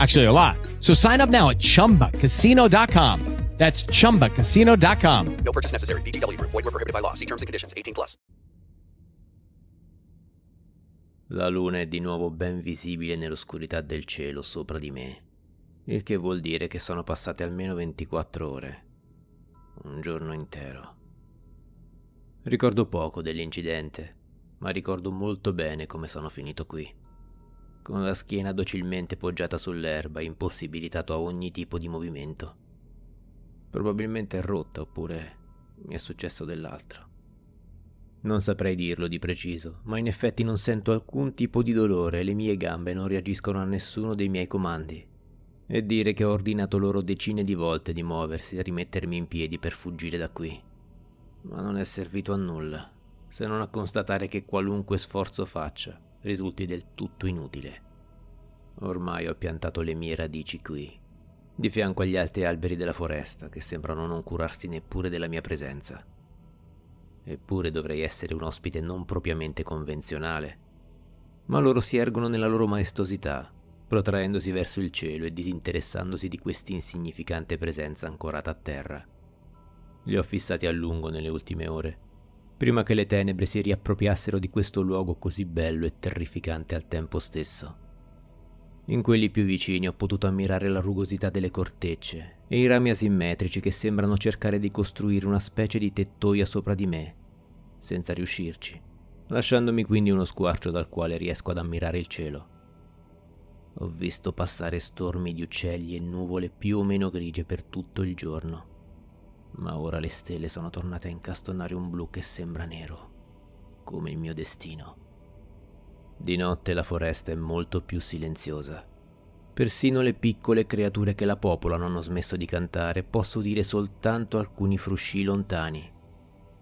Actually, a lot. So sign up now at chumbacasino.com. That's chumbacasino.com. No purchase necessary. VGW Group. Void were prohibited by law. See terms and conditions 18 plus. La luna è di nuovo ben visibile nell'oscurità del cielo sopra di me, il che vuol dire che sono passate almeno 24 ore. Un giorno intero. Ricordo poco dell'incidente, ma ricordo molto bene come sono finito qui. Con la schiena docilmente poggiata sull'erba, impossibilitato a ogni tipo di movimento. Probabilmente è rotta oppure mi è successo dell'altro. Non saprei dirlo di preciso, ma in effetti non sento alcun tipo di dolore e le mie gambe non reagiscono a nessuno dei miei comandi. E dire che ho ordinato loro decine di volte di muoversi e rimettermi in piedi per fuggire da qui ma non è servito a nulla, se non a constatare che qualunque sforzo faccia risulti del tutto inutile. Ormai ho piantato le mie radici qui, di fianco agli altri alberi della foresta che sembrano non curarsi neppure della mia presenza. Eppure dovrei essere un ospite non propriamente convenzionale, ma loro si ergono nella loro maestosità, protraendosi verso il cielo e disinteressandosi di quest'insignificante presenza ancorata a terra. Li ho fissati a lungo nelle ultime ore, prima che le tenebre si riappropriassero di questo luogo così bello e terrificante al tempo stesso. In quelli più vicini ho potuto ammirare la rugosità delle cortecce e i rami asimmetrici che sembrano cercare di costruire una specie di tettoia sopra di me, senza riuscirci, lasciandomi quindi uno squarcio dal quale riesco ad ammirare il cielo. Ho visto passare stormi di uccelli e nuvole più o meno grigie per tutto il giorno ma ora le stelle sono tornate a incastonare un blu che sembra nero, come il mio destino. Di notte la foresta è molto più silenziosa. Persino le piccole creature che la popolano hanno smesso di cantare, posso dire soltanto alcuni frusci lontani,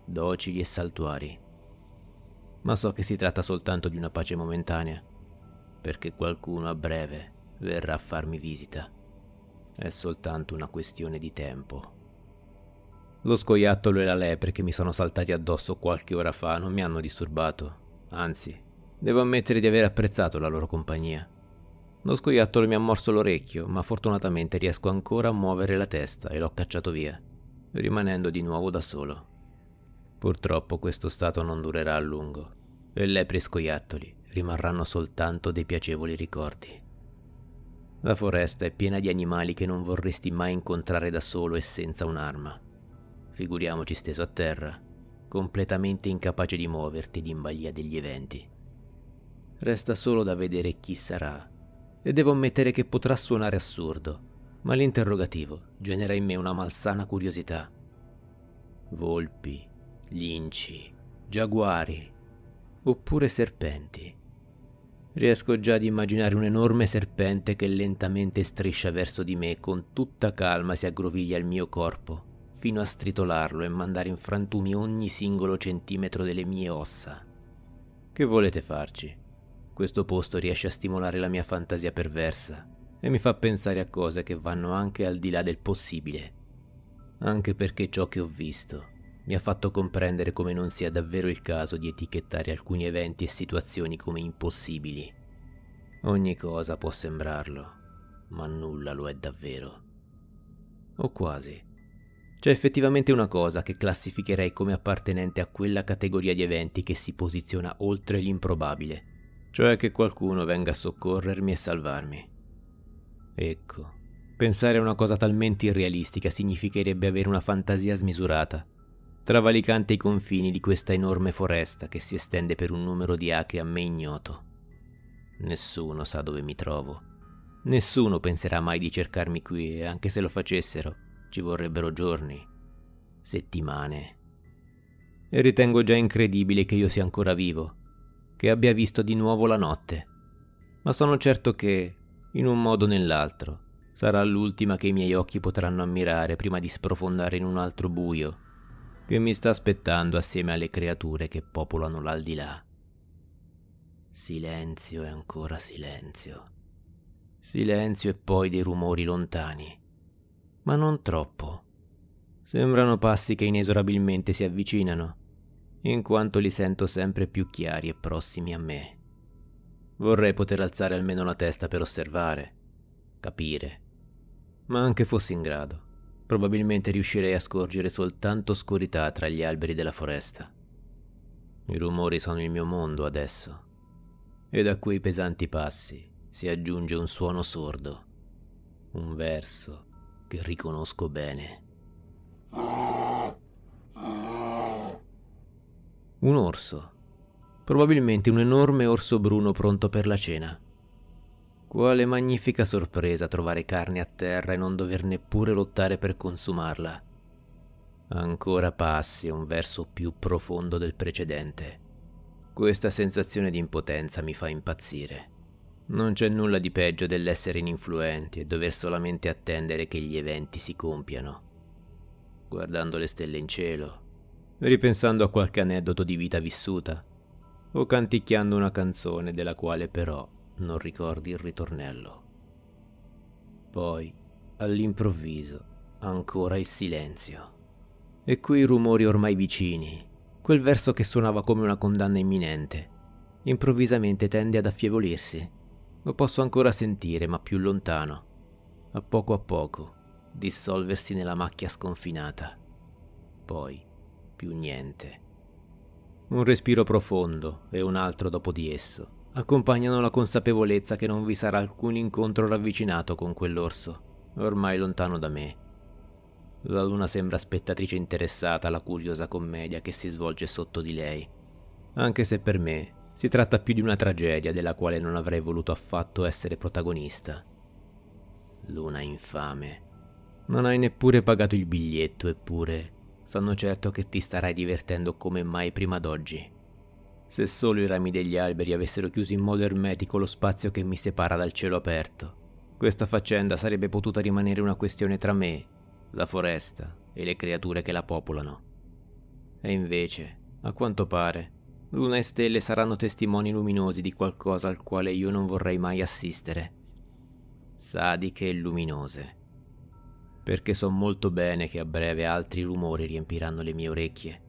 docili e saltuari. Ma so che si tratta soltanto di una pace momentanea, perché qualcuno a breve verrà a farmi visita. È soltanto una questione di tempo. Lo scoiattolo e la lepre che mi sono saltati addosso qualche ora fa non mi hanno disturbato, anzi, devo ammettere di aver apprezzato la loro compagnia. Lo scoiattolo mi ha morso l'orecchio, ma fortunatamente riesco ancora a muovere la testa e l'ho cacciato via, rimanendo di nuovo da solo. Purtroppo questo stato non durerà a lungo, e lepre e scoiattoli rimarranno soltanto dei piacevoli ricordi. La foresta è piena di animali che non vorresti mai incontrare da solo e senza un'arma figuriamoci steso a terra, completamente incapace di muoverti ed in balia degli eventi. Resta solo da vedere chi sarà, e devo ammettere che potrà suonare assurdo, ma l'interrogativo genera in me una malsana curiosità. Volpi, linci, giaguari, oppure serpenti. Riesco già ad immaginare un enorme serpente che lentamente striscia verso di me e con tutta calma si aggroviglia al mio corpo fino a stritolarlo e mandare in frantumi ogni singolo centimetro delle mie ossa. Che volete farci? Questo posto riesce a stimolare la mia fantasia perversa e mi fa pensare a cose che vanno anche al di là del possibile. Anche perché ciò che ho visto mi ha fatto comprendere come non sia davvero il caso di etichettare alcuni eventi e situazioni come impossibili. Ogni cosa può sembrarlo, ma nulla lo è davvero. O quasi. C'è effettivamente una cosa che classificherei come appartenente a quella categoria di eventi che si posiziona oltre l'improbabile, cioè che qualcuno venga a soccorrermi e salvarmi. Ecco, pensare a una cosa talmente irrealistica significherebbe avere una fantasia smisurata, travalicante i confini di questa enorme foresta che si estende per un numero di acri a me ignoto. Nessuno sa dove mi trovo. Nessuno penserà mai di cercarmi qui anche se lo facessero ci vorrebbero giorni, settimane. E ritengo già incredibile che io sia ancora vivo, che abbia visto di nuovo la notte. Ma sono certo che, in un modo o nell'altro, sarà l'ultima che i miei occhi potranno ammirare prima di sprofondare in un altro buio che mi sta aspettando assieme alle creature che popolano l'aldilà. Silenzio e ancora silenzio. Silenzio e poi dei rumori lontani, ma non troppo. Sembrano passi che inesorabilmente si avvicinano, in quanto li sento sempre più chiari e prossimi a me. Vorrei poter alzare almeno la testa per osservare, capire, ma anche fossi in grado, probabilmente riuscirei a scorgere soltanto oscurità tra gli alberi della foresta. I rumori sono il mio mondo adesso ed a quei pesanti passi si aggiunge un suono sordo, un verso che riconosco bene. Un orso, probabilmente un enorme orso bruno pronto per la cena. Quale magnifica sorpresa trovare carne a terra e non dover neppure lottare per consumarla. Ancora passi un verso più profondo del precedente. Questa sensazione di impotenza mi fa impazzire. Non c'è nulla di peggio dell'essere ininfluenti e dover solamente attendere che gli eventi si compiano. Guardando le stelle in cielo, ripensando a qualche aneddoto di vita vissuta, o canticchiando una canzone della quale però non ricordi il ritornello. Poi, all'improvviso, ancora il silenzio. E quei rumori ormai vicini, Quel verso che suonava come una condanna imminente, improvvisamente tende ad affievolirsi. Lo posso ancora sentire, ma più lontano, a poco a poco, dissolversi nella macchia sconfinata. Poi, più niente. Un respiro profondo e un altro dopo di esso accompagnano la consapevolezza che non vi sarà alcun incontro ravvicinato con quell'orso, ormai lontano da me la luna sembra spettatrice interessata alla curiosa commedia che si svolge sotto di lei, anche se per me si tratta più di una tragedia della quale non avrei voluto affatto essere protagonista. Luna infame. Non hai neppure pagato il biglietto, eppure sono certo che ti starai divertendo come mai prima d'oggi. Se solo i rami degli alberi avessero chiuso in modo ermetico lo spazio che mi separa dal cielo aperto, questa faccenda sarebbe potuta rimanere una questione tra me la foresta e le creature che la popolano. E invece, a quanto pare, luna e stelle saranno testimoni luminosi di qualcosa al quale io non vorrei mai assistere. Sadiche e luminose. Perché so molto bene che a breve altri rumori riempiranno le mie orecchie,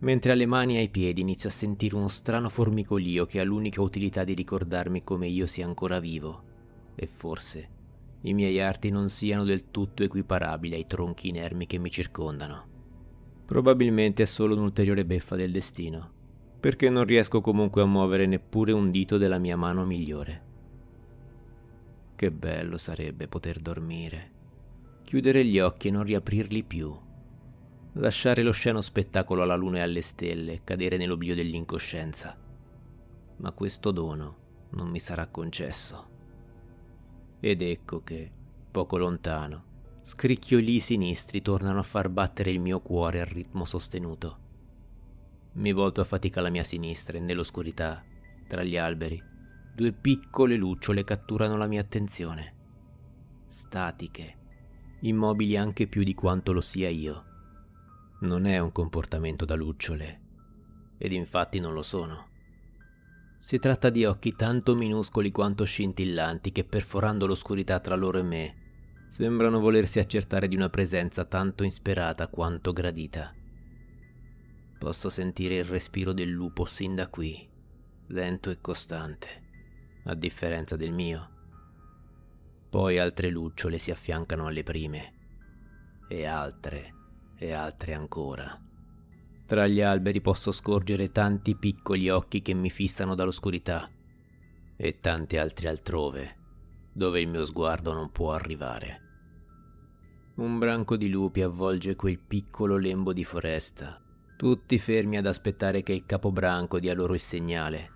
mentre alle mani e ai piedi inizio a sentire uno strano formicolio che ha l'unica utilità di ricordarmi come io sia ancora vivo. E forse i miei arti non siano del tutto equiparabili ai tronchi inermi che mi circondano. Probabilmente è solo un'ulteriore beffa del destino, perché non riesco comunque a muovere neppure un dito della mia mano migliore. Che bello sarebbe poter dormire, chiudere gli occhi e non riaprirli più, lasciare lo sceno spettacolo alla luna e alle stelle cadere nell'oblio dell'incoscienza. Ma questo dono non mi sarà concesso. Ed ecco che, poco lontano, scricchioli sinistri tornano a far battere il mio cuore al ritmo sostenuto. Mi volto a fatica alla mia sinistra e nell'oscurità, tra gli alberi, due piccole lucciole catturano la mia attenzione. Statiche, immobili anche più di quanto lo sia io. Non è un comportamento da lucciole, ed infatti non lo sono. Si tratta di occhi tanto minuscoli quanto scintillanti che perforando l'oscurità tra loro e me, sembrano volersi accertare di una presenza tanto insperata quanto gradita. Posso sentire il respiro del lupo sin da qui, lento e costante, a differenza del mio. Poi altre lucciole si affiancano alle prime, e altre, e altre ancora. Tra gli alberi posso scorgere tanti piccoli occhi che mi fissano dall'oscurità e tanti altri altrove, dove il mio sguardo non può arrivare. Un branco di lupi avvolge quel piccolo lembo di foresta tutti fermi ad aspettare che il capobranco dia loro il segnale,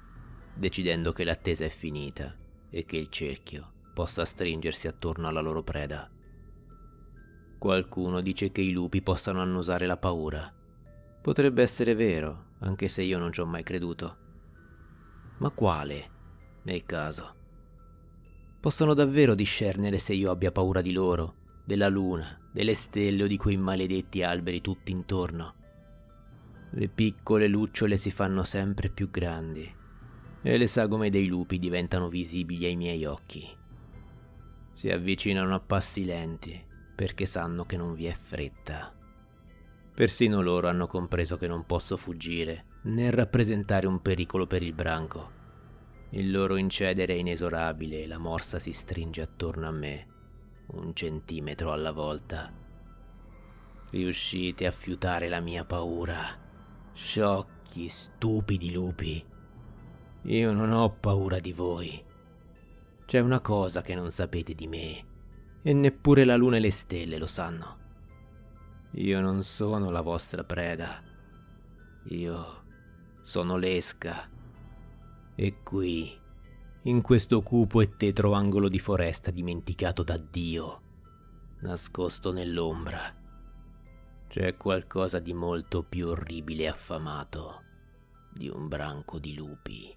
decidendo che l'attesa è finita e che il cerchio possa stringersi attorno alla loro preda. Qualcuno dice che i lupi possano annusare la paura. Potrebbe essere vero, anche se io non ci ho mai creduto. Ma quale, nel caso? Possono davvero discernere se io abbia paura di loro, della luna, delle stelle o di quei maledetti alberi tutti intorno. Le piccole lucciole si fanno sempre più grandi e le sagome dei lupi diventano visibili ai miei occhi. Si avvicinano a passi lenti perché sanno che non vi è fretta. Persino loro hanno compreso che non posso fuggire né rappresentare un pericolo per il branco. Il loro incedere è inesorabile e la morsa si stringe attorno a me, un centimetro alla volta. Riuscite a fiutare la mia paura, sciocchi, stupidi lupi. Io non ho paura di voi. C'è una cosa che non sapete di me, e neppure la luna e le stelle lo sanno. Io non sono la vostra preda. Io sono l'esca. E qui, in questo cupo e tetro angolo di foresta dimenticato da Dio, nascosto nell'ombra, c'è qualcosa di molto più orribile e affamato di un branco di lupi.